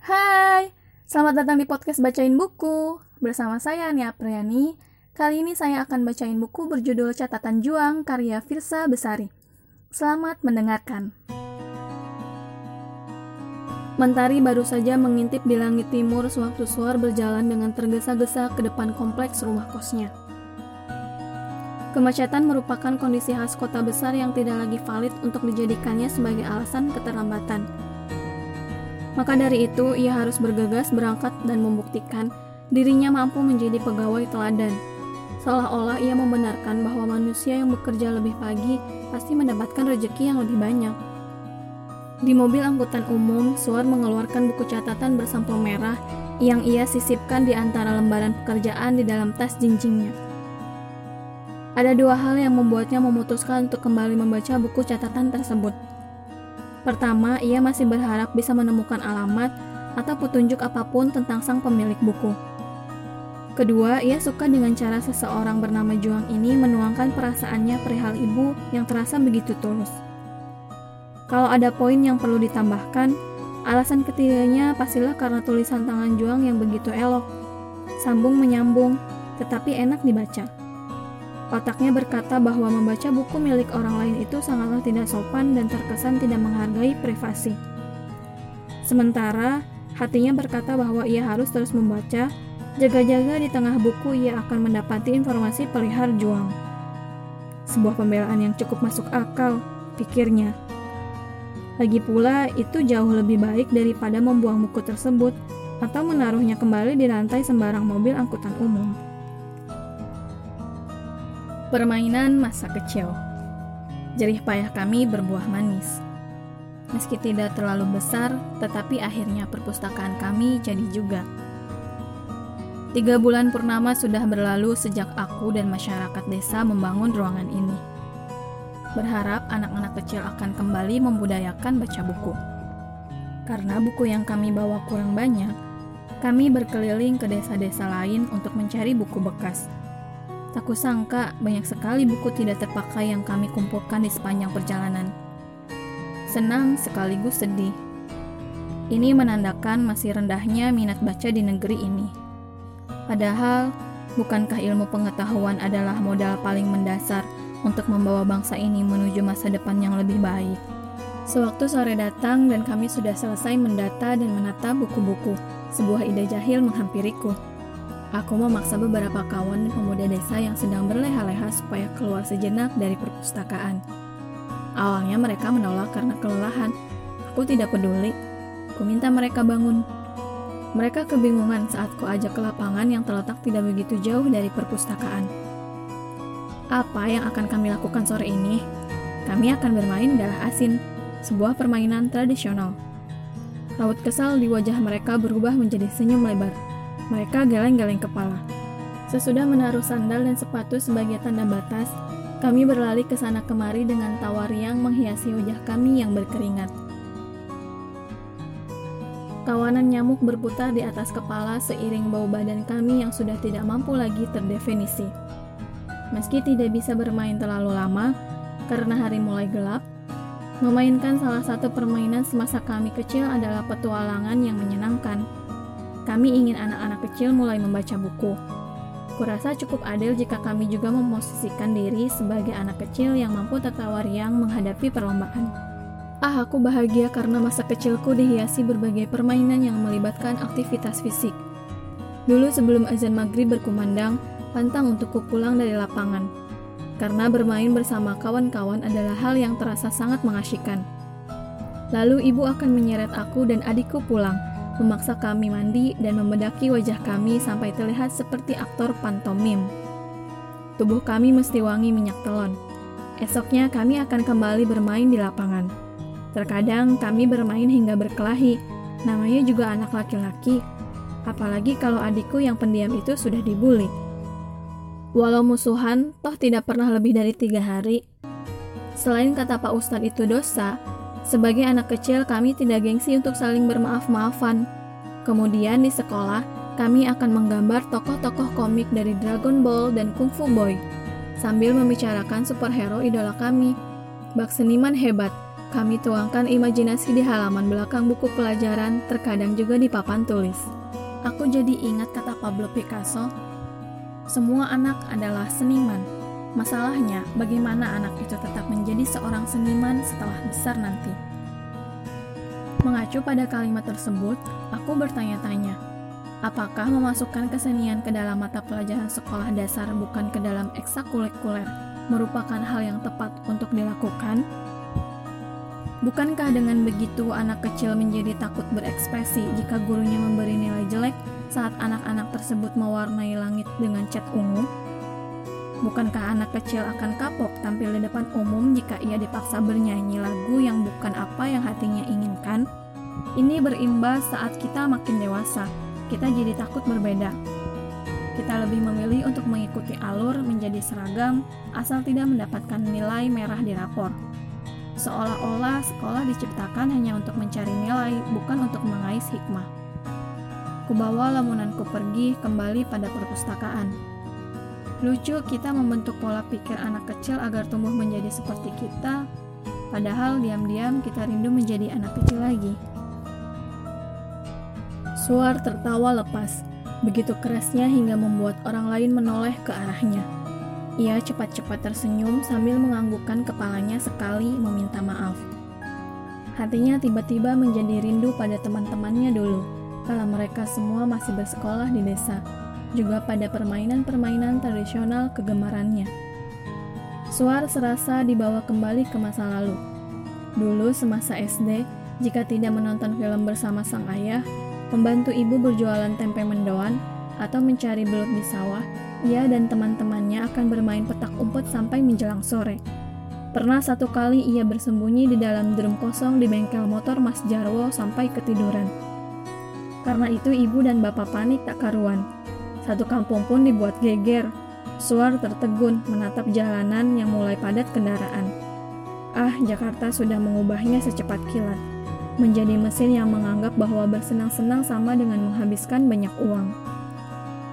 Hai, selamat datang di podcast Bacain Buku. Bersama saya Nia Priyani. Kali ini saya akan bacain buku berjudul Catatan Juang karya Firsa Besari. Selamat mendengarkan. Mentari baru saja mengintip di langit timur sewaktu Suar berjalan dengan tergesa-gesa ke depan kompleks rumah kosnya. Kemacetan merupakan kondisi khas kota besar yang tidak lagi valid untuk dijadikannya sebagai alasan keterlambatan. Maka dari itu, ia harus bergegas berangkat dan membuktikan dirinya mampu menjadi pegawai teladan. Seolah-olah ia membenarkan bahwa manusia yang bekerja lebih pagi pasti mendapatkan rejeki yang lebih banyak. Di mobil angkutan umum, Suar mengeluarkan buku catatan bersampul merah yang ia sisipkan di antara lembaran pekerjaan di dalam tas jinjingnya. Ada dua hal yang membuatnya memutuskan untuk kembali membaca buku catatan tersebut. Pertama, ia masih berharap bisa menemukan alamat atau petunjuk apa pun tentang sang pemilik buku. Kedua, ia suka dengan cara seseorang bernama Juang ini menuangkan perasaannya perihal ibu yang terasa begitu tulus. Kalau ada poin yang perlu ditambahkan, alasan ketiganya pastilah karena tulisan tangan Juang yang begitu elok, sambung menyambung, tetapi enak dibaca. Otaknya berkata bahwa membaca buku milik orang lain itu sangatlah tidak sopan dan terkesan tidak menghargai privasi. Sementara, hatinya berkata bahwa ia harus terus membaca, jaga-jaga di tengah buku ia akan mendapati informasi pelihar juang. Sebuah pembelaan yang cukup masuk akal, pikirnya. Lagi pula, itu jauh lebih baik daripada membuang buku tersebut atau menaruhnya kembali di lantai sembarang mobil angkutan umum. Permainan masa kecil. Jerih payah kami berbuah manis. Meski tidak terlalu besar, tetapi akhirnya perpustakaan kami jadi juga. Tiga bulan purnama sudah berlalu sejak aku dan masyarakat desa membangun ruangan ini. Berharap anak-anak kecil akan kembali membudayakan baca buku. Karena buku yang kami bawa kurang banyak, kami berkeliling ke desa-desa lain untuk mencari buku bekas Tak kusangka banyak sekali buku tidak terpakai yang kami kumpulkan di sepanjang perjalanan. Senang sekaligus sedih. Ini menandakan masih rendahnya minat baca di negeri ini. Padahal, bukankah ilmu pengetahuan adalah modal paling mendasar untuk membawa bangsa ini menuju masa depan yang lebih baik? Sewaktu sore datang dan kami sudah selesai mendata dan menata buku-buku, sebuah ide jahil menghampiriku. Aku memaksa beberapa kawan pemuda desa yang sedang berleha-leha supaya keluar sejenak dari perpustakaan. Awalnya mereka menolak karena kelelahan. Aku tidak peduli. Ku minta mereka bangun. Mereka kebingungan saat ku ajak ke lapangan yang terletak tidak begitu jauh dari perpustakaan. Apa yang akan kami lakukan sore ini? Kami akan bermain darah asin, sebuah permainan tradisional. Raut kesal di wajah mereka berubah menjadi senyum lebar. Mereka geleng-geleng kepala. Sesudah menaruh sandal dan sepatu sebagai tanda batas, kami berlari ke sana kemari dengan tawa riang menghiasi wajah kami yang berkeringat. Kawanan nyamuk berputar di atas kepala seiring bau badan kami yang sudah tidak mampu lagi terdefinisi. Meski tidak bisa bermain terlalu lama, karena hari mulai gelap, memainkan salah satu permainan semasa kami kecil adalah petualangan yang menyenangkan. Kami ingin anak-anak kecil mulai membaca buku. Kurasa cukup adil jika kami juga memosisikan diri sebagai anak kecil yang mampu tertawa riang menghadapi perlombaan. Ah, aku bahagia karena masa kecilku dihiasi berbagai permainan yang melibatkan aktivitas fisik. Dulu sebelum azan maghrib berkumandang, pantang untukku pulang dari lapangan. Karena bermain bersama kawan-kawan adalah hal yang terasa sangat mengasyikkan. Lalu ibu akan menyeret aku dan adikku pulang, memaksa kami mandi dan membedaki wajah kami sampai terlihat seperti aktor pantomim. Tubuh kami mesti wangi minyak telon. Esoknya kami akan kembali bermain di lapangan. Terkadang kami bermain hingga berkelahi, namanya juga anak laki-laki. Apalagi kalau adikku yang pendiam itu sudah dibully. Walau musuhan, toh tidak pernah lebih dari tiga hari. Selain kata Pak Ustadz itu dosa, sebagai anak kecil, kami tidak gengsi untuk saling bermaaf-maafan. Kemudian di sekolah, kami akan menggambar tokoh-tokoh komik dari Dragon Ball dan Kung Fu Boy, sambil membicarakan superhero idola kami. Bak seniman hebat, Kami tuangkan imajinasi di halaman belakang buku pelajaran, terkadang juga di papan tulis. Aku jadi ingat kata Pablo Picasso, semua anak adalah seniman. Masalahnya, bagaimana anak itu tetap menjadi seorang seniman setelah besar nanti? Mengacu pada kalimat tersebut, aku bertanya-tanya, apakah memasukkan kesenian ke dalam mata pelajaran sekolah dasar bukan ke dalam ekstrakurikuler merupakan hal yang tepat untuk dilakukan? Bukankah dengan begitu anak kecil menjadi takut berekspresi jika gurunya memberi nilai jelek saat anak-anak tersebut mewarnai langit dengan cat ungu? Bukankah anak kecil akan kapok tampil di depan umum jika ia dipaksa bernyanyi lagu yang bukan apa yang hatinya inginkan? Ini berimbas saat kita makin dewasa, kita jadi takut berbeda. Kita lebih memilih untuk mengikuti alur menjadi seragam asal tidak mendapatkan nilai merah di rapor seolah-olah sekolah diciptakan hanya untuk mencari nilai, bukan untuk mengais hikmah. Kubawa lamunanku pergi kembali pada perpustakaan. Lucu kita membentuk pola pikir anak kecil agar tumbuh menjadi seperti kita, padahal diam-diam kita rindu menjadi anak kecil lagi. Suar tertawa lepas, begitu kerasnya hingga membuat orang lain menoleh ke arahnya. Ia cepat-cepat tersenyum sambil menganggukkan kepalanya sekali meminta maaf. Hatinya tiba-tiba menjadi rindu pada teman-temannya dulu, kala mereka semua masih bersekolah di desa, juga pada permainan-permainan tradisional kegemarannya. Suar serasa dibawa kembali ke masa lalu. Dulu semasa SD, jika tidak menonton film bersama sang ayah, membantu ibu berjualan tempe mendoan, atau mencari belut di sawah, ia dan teman-temannya akan bermain petak umpet sampai menjelang sore. Pernah satu kali ia bersembunyi di dalam drum kosong di bengkel motor Mas Jarwo sampai ketiduran. Karena itu ibu dan bapak panik tak karuan. Satu kampung pun dibuat geger. Suar tertegun menatap jalanan yang mulai padat kendaraan. Ah, Jakarta sudah mengubahnya secepat kilat. Menjadi mesin yang menganggap bahwa bersenang-senang sama dengan menghabiskan banyak uang.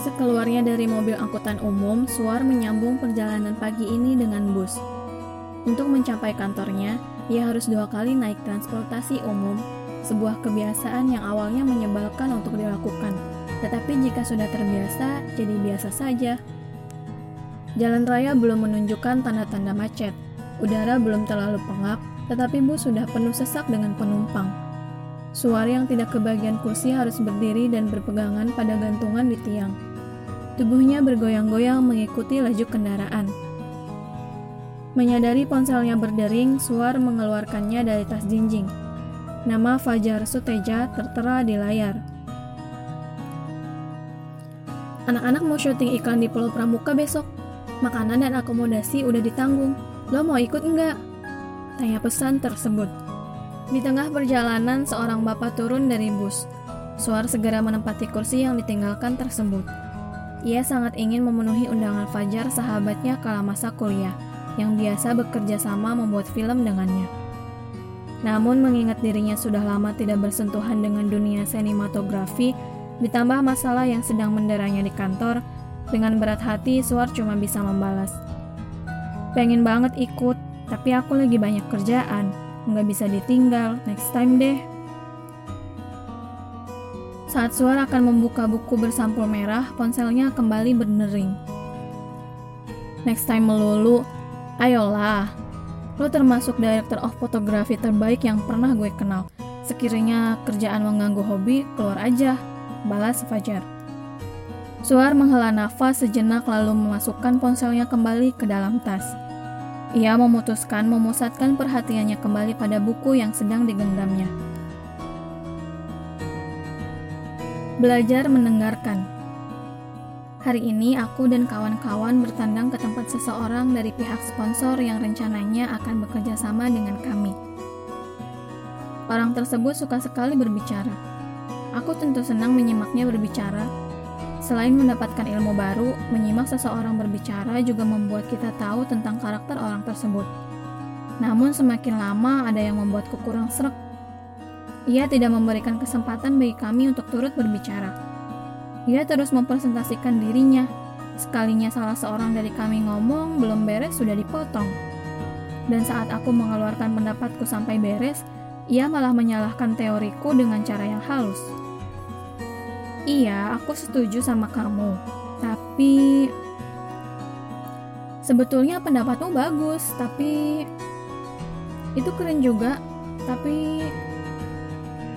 Sekeluarnya dari mobil angkutan umum, Suar menyambung perjalanan pagi ini dengan bus. Untuk mencapai kantornya, ia harus dua kali naik transportasi umum, sebuah kebiasaan yang awalnya menyebalkan untuk dilakukan. Tetapi jika sudah terbiasa, jadi biasa saja. Jalan raya belum menunjukkan tanda-tanda macet. Udara belum terlalu pengap, tetapi bus sudah penuh sesak dengan penumpang. Suar yang tidak kebagian kursi harus berdiri dan berpegangan pada gantungan di tiang. Tubuhnya bergoyang-goyang mengikuti laju kendaraan. Menyadari ponselnya berdering, Suar mengeluarkannya dari tas jinjing. Nama Fajar Suteja tertera di layar. Anak-anak mau syuting iklan di Pulau Pramuka besok. Makanan dan akomodasi udah ditanggung. Lo mau ikut enggak? Tanya pesan tersebut. Di tengah perjalanan, seorang bapak turun dari bus. Suar segera menempati kursi yang ditinggalkan tersebut. Ia sangat ingin memenuhi undangan Fajar sahabatnya kala masa kuliah, yang biasa bekerja sama membuat film dengannya. Namun mengingat dirinya sudah lama tidak bersentuhan dengan dunia sinematografi, ditambah masalah yang sedang menderanya di kantor, dengan berat hati Suar cuma bisa membalas. Pengen banget ikut, tapi aku lagi banyak kerjaan, nggak bisa ditinggal, next time deh. Saat Suar akan membuka buku bersampul merah, ponselnya kembali berdering. Next time melulu, ayolah. Lo termasuk director of fotografi terbaik yang pernah gue kenal. Sekiranya kerjaan mengganggu hobi, keluar aja. Balas Fajar. Suar menghela nafas sejenak lalu memasukkan ponselnya kembali ke dalam tas. Ia memutuskan memusatkan perhatiannya kembali pada buku yang sedang digenggamnya. Belajar mendengarkan. Hari ini aku dan kawan-kawan bertandang ke tempat seseorang dari pihak sponsor yang rencananya akan bekerja sama dengan kami. Orang tersebut suka sekali berbicara. Aku tentu senang menyimaknya berbicara. Selain mendapatkan ilmu baru, menyimak seseorang berbicara juga membuat kita tahu tentang karakter orang tersebut. Namun semakin lama ada yang membuatku kurang serak ia tidak memberikan kesempatan bagi kami untuk turut berbicara. Ia terus mempresentasikan dirinya. Sekalinya salah seorang dari kami ngomong, belum beres sudah dipotong. Dan saat aku mengeluarkan pendapatku sampai beres, ia malah menyalahkan teoriku dengan cara yang halus. Iya, aku setuju sama kamu. Tapi sebetulnya pendapatmu bagus, tapi itu keren juga. Tapi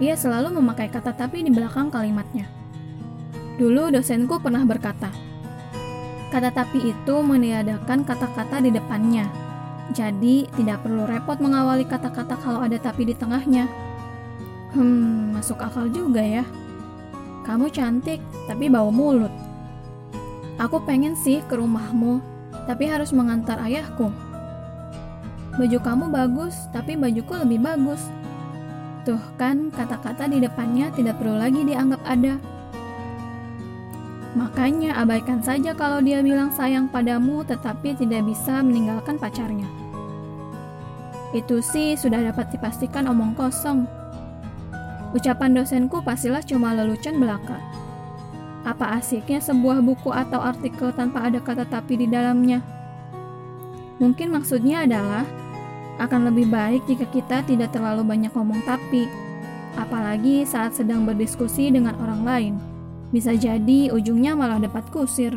ia selalu memakai kata tapi di belakang kalimatnya. Dulu dosenku pernah berkata, kata tapi itu meniadakan kata-kata di depannya. Jadi tidak perlu repot mengawali kata-kata kalau ada tapi di tengahnya. Hmm, masuk akal juga ya. Kamu cantik, tapi bau mulut. Aku pengen sih ke rumahmu, tapi harus mengantar ayahku. Baju kamu bagus, tapi bajuku lebih bagus. Tuh kan, kata-kata di depannya tidak perlu lagi dianggap ada. Makanya abaikan saja kalau dia bilang sayang padamu tetapi tidak bisa meninggalkan pacarnya. Itu sih sudah dapat dipastikan omong kosong. Ucapan dosenku pastilah cuma lelucon belaka. Apa asiknya sebuah buku atau artikel tanpa ada kata tapi di dalamnya? Mungkin maksudnya adalah akan lebih baik jika kita tidak terlalu banyak ngomong tapi, apalagi saat sedang berdiskusi dengan orang lain. Bisa jadi ujungnya malah dapat kusir.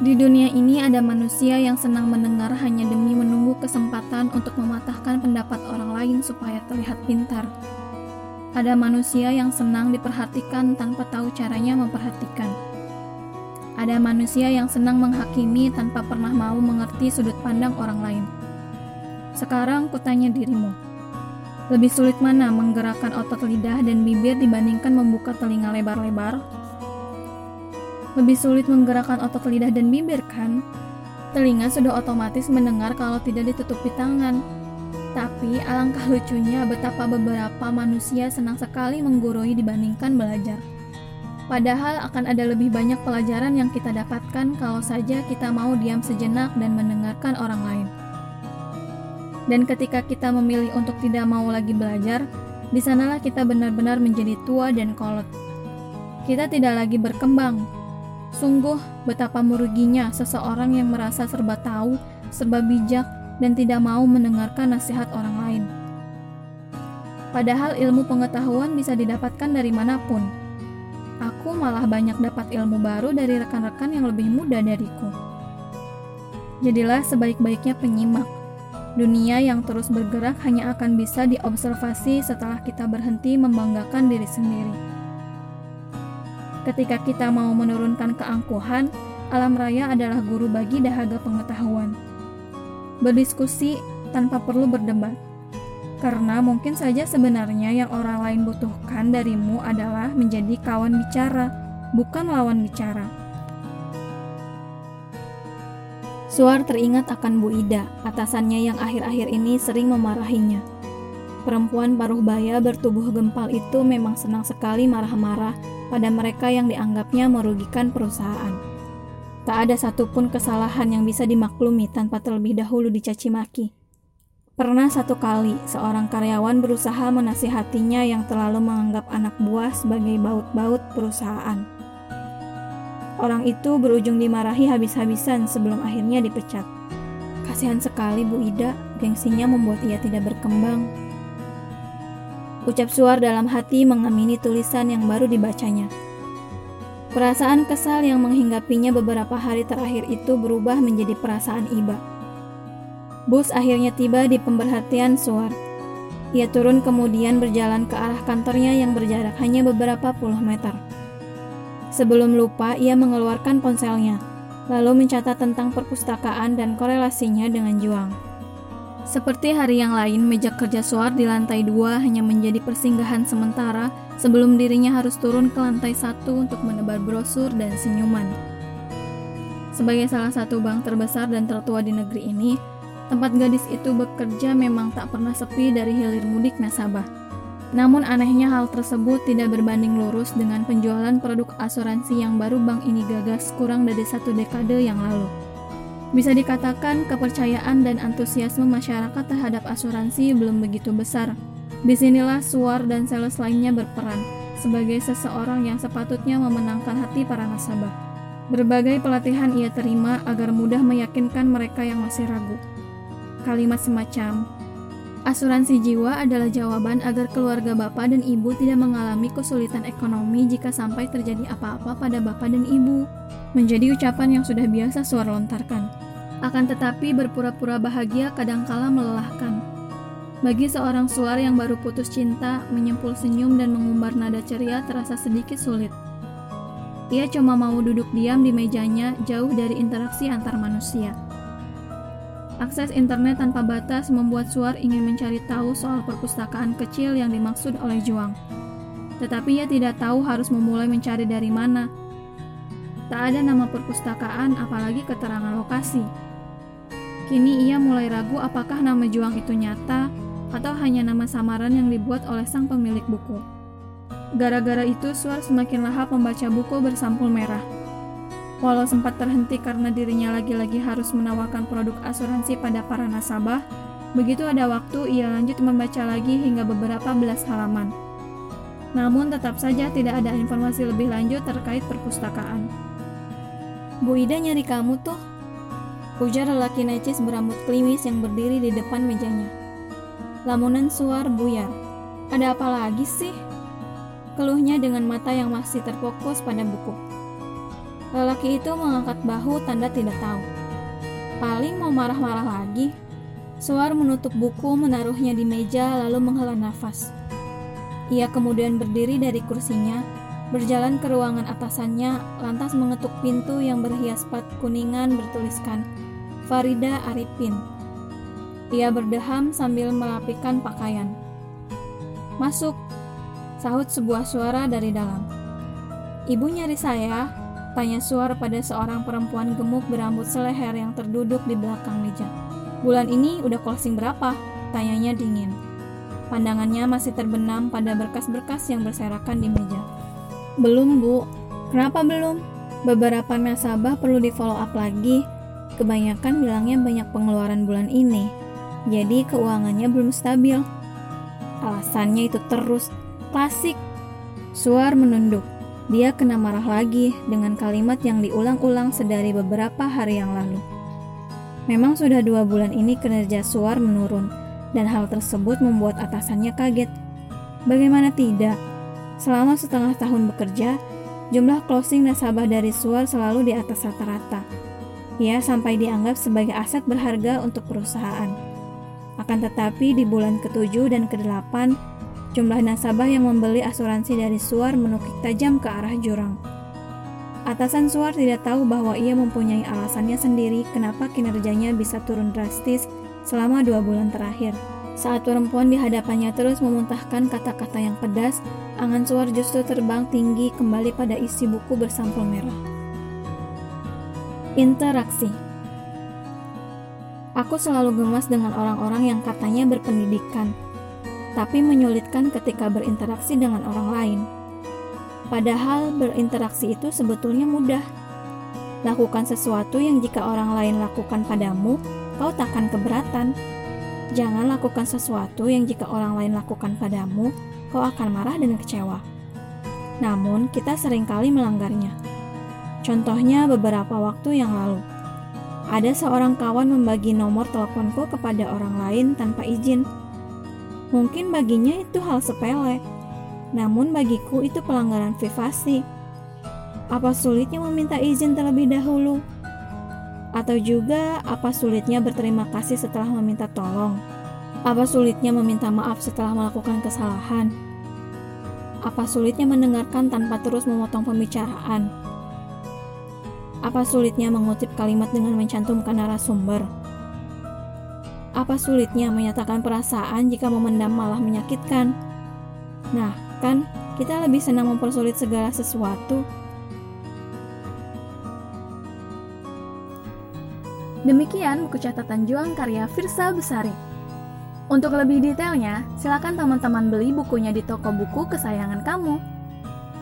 Di dunia ini ada manusia yang senang mendengar hanya demi menunggu kesempatan untuk mematahkan pendapat orang lain supaya terlihat pintar. Ada manusia yang senang diperhatikan tanpa tahu caranya memperhatikan. Ada manusia yang senang menghakimi tanpa pernah mau mengerti sudut pandang orang lain. Sekarang kutanya dirimu, lebih sulit mana menggerakkan otot lidah dan bibir dibandingkan membuka telinga lebar-lebar? Lebih sulit menggerakkan otot lidah dan bibir kan? Telinga sudah otomatis mendengar kalau tidak ditutupi tangan, tapi alangkah lucunya betapa beberapa manusia senang sekali menggurui dibandingkan belajar. Padahal akan ada lebih banyak pelajaran yang kita dapatkan kalau saja kita mau diam sejenak dan mendengarkan orang lain. Dan ketika kita memilih untuk tidak mau lagi belajar, di sanalah kita benar-benar menjadi tua dan kolot. Kita tidak lagi berkembang. Sungguh betapa meruginya seseorang yang merasa serba tahu, serba bijak, dan tidak mau mendengarkan nasihat orang lain. Padahal ilmu pengetahuan bisa didapatkan dari mana pun. Aku malah banyak dapat ilmu baru dari rekan-rekan yang lebih muda dariku. Jadilah sebaik-baiknya penyimak. Dunia yang terus bergerak hanya akan bisa diobservasi setelah kita berhenti membanggakan diri sendiri. Ketika kita mau menurunkan keangkuhan, alam raya adalah guru bagi dahaga pengetahuan berdiskusi tanpa perlu berdebat. Karena mungkin saja sebenarnya yang orang lain butuhkan darimu adalah menjadi kawan bicara, bukan lawan bicara. Suar teringat akan Bu Ida, atasannya yang akhir-akhir ini sering memarahinya. Perempuan paruh baya bertubuh gempal itu memang senang sekali marah-marah pada mereka yang dianggapnya merugikan perusahaan. Tak ada satupun kesalahan yang bisa dimaklumi tanpa terlebih dahulu dicaci maki. Pernah satu kali, seorang karyawan berusaha menasihatinya yang terlalu menganggap anak buah sebagai baut-baut perusahaan. Orang itu berujung dimarahi habis-habisan sebelum akhirnya dipecat. Kasihan sekali Bu Ida, gengsinya membuat ia tidak berkembang. Ucap suar dalam hati mengamini tulisan yang baru dibacanya. Perasaan kesal yang menghinggapinya beberapa hari terakhir itu berubah menjadi perasaan iba. Bus akhirnya tiba di pemberhentian Suar. Ia turun kemudian berjalan ke arah kantornya yang berjarak hanya beberapa puluh meter. Sebelum lupa, ia mengeluarkan ponselnya, lalu mencatat tentang perpustakaan dan korelasinya dengan Juang. Seperti hari yang lain, meja kerja Suar di lantai dua hanya menjadi persinggahan sementara sebelum dirinya harus turun ke lantai satu untuk menebar brosur dan senyuman. Sebagai salah satu bank terbesar dan tertua di negeri ini, tempat gadis itu bekerja memang tak pernah sepi dari hilir mudik nasabah. Namun anehnya hal tersebut tidak berbanding lurus dengan penjualan produk asuransi yang baru bank ini gagas kurang dari satu dekade yang lalu. Bisa dikatakan kepercayaan dan antusiasme masyarakat terhadap asuransi belum begitu besar. Di sinilah Suar dan sales lainnya berperan sebagai seseorang yang sepatutnya memenangkan hati para nasabah. Berbagai pelatihan ia terima agar mudah meyakinkan mereka yang masih ragu. kalimat semacam Asuransi jiwa adalah jawaban agar keluarga bapak dan ibu tidak mengalami kesulitan ekonomi jika sampai terjadi apa-apa pada bapak dan ibu. Menjadi ucapan yang sudah biasa suara lontarkan. Akan tetapi berpura-pura bahagia kadangkala melelahkan. Bagi seorang suar yang baru putus cinta, menyempul senyum dan mengumbar nada ceria terasa sedikit sulit. Ia cuma mau duduk diam di mejanya jauh dari interaksi antar manusia. Akses internet tanpa batas membuat Suar ingin mencari tahu soal perpustakaan kecil yang dimaksud oleh Juang. Tetapi ia tidak tahu harus memulai mencari dari mana. Tak ada nama perpustakaan apalagi keterangan lokasi. Kini ia mulai ragu apakah nama Juang itu nyata atau hanya nama samaran yang dibuat oleh sang pemilik buku. Gara-gara itu Suar semakin lahap membaca buku bersampul merah. Walau sempat terhenti karena dirinya lagi-lagi harus menawarkan produk asuransi pada para nasabah, begitu ada waktu ia lanjut membaca lagi hingga beberapa belas halaman. Namun tetap saja tidak ada informasi lebih lanjut terkait perpustakaan. Bu Ida nyari kamu tuh, ujar lelaki necis berambut klimis yang berdiri di depan mejanya. Lamunan suar buyar. Ada apa lagi sih? Keluhnya dengan mata yang masih terfokus pada buku. Lelaki itu mengangkat bahu tanda tidak tahu. Paling mau marah-marah lagi. Suar menutup buku, menaruhnya di meja, lalu menghela nafas. Ia kemudian berdiri dari kursinya, berjalan ke ruangan atasannya, lantas mengetuk pintu yang berhias pat kuningan bertuliskan Farida Arifin. Ia berdeham sambil merapikan pakaian. Masuk, sahut sebuah suara dari dalam. Ibu nyari saya, Tanya suara pada seorang perempuan gemuk berambut seleher yang terduduk di belakang meja. Bulan ini udah closing berapa? Tanyanya dingin. Pandangannya masih terbenam pada berkas-berkas yang berserakan di meja. Belum, Bu. Kenapa belum? Beberapa nasabah perlu di follow up lagi. Kebanyakan bilangnya banyak pengeluaran bulan ini. Jadi keuangannya belum stabil. Alasannya itu terus klasik. Suar menunduk. Dia kena marah lagi dengan kalimat yang diulang-ulang sedari beberapa hari yang lalu. Memang sudah dua bulan ini kinerja Suar menurun, dan hal tersebut membuat atasannya kaget. Bagaimana tidak? Selama setengah tahun bekerja, jumlah closing nasabah dari Suar selalu di atas rata-rata. Ia sampai dianggap sebagai aset berharga untuk perusahaan. Akan tetapi di bulan ke-7 dan ke-8, Jumlah nasabah yang membeli asuransi dari Suar menukik tajam ke arah jurang. Atasan Suar tidak tahu bahwa ia mempunyai alasannya sendiri kenapa kinerjanya bisa turun drastis selama dua bulan terakhir. Saat perempuan di hadapannya terus memuntahkan kata-kata yang pedas, angan Suar justru terbang tinggi kembali pada isi buku bersampul merah. Interaksi Aku selalu gemas dengan orang-orang yang katanya berpendidikan, tapi menyulitkan ketika berinteraksi dengan orang lain. Padahal berinteraksi itu sebetulnya mudah. Lakukan sesuatu yang jika orang lain lakukan padamu, kau takkan keberatan. Jangan lakukan sesuatu yang jika orang lain lakukan padamu, kau akan marah dan kecewa. Namun, kita sering kali melanggarnya. Contohnya beberapa waktu yang lalu. Ada seorang kawan membagi nomor teleponku kepada orang lain tanpa izin Mungkin baginya itu hal sepele, namun bagiku itu pelanggaran privasi. Apa sulitnya meminta izin terlebih dahulu? Atau juga apa sulitnya berterima kasih setelah meminta tolong? Apa sulitnya meminta maaf setelah melakukan kesalahan? Apa sulitnya mendengarkan tanpa terus memotong pembicaraan? Apa sulitnya mengutip kalimat dengan mencantumkan narasumber? Apa sulitnya menyatakan perasaan jika memendam malah menyakitkan? Nah, kan kita lebih senang mempersulit segala sesuatu. Demikian buku catatan juang karya Firsa Besari. Untuk lebih detailnya, silakan teman-teman beli bukunya di toko buku kesayangan kamu.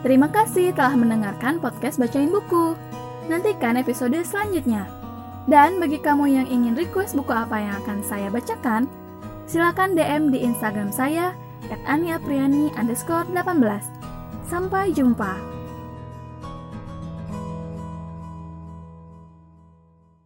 Terima kasih telah mendengarkan podcast Bacain Buku. Nantikan episode selanjutnya. Dan bagi kamu yang ingin request buku apa yang akan saya bacakan, silakan DM di Instagram saya at aniapriani underscore 18. Sampai jumpa.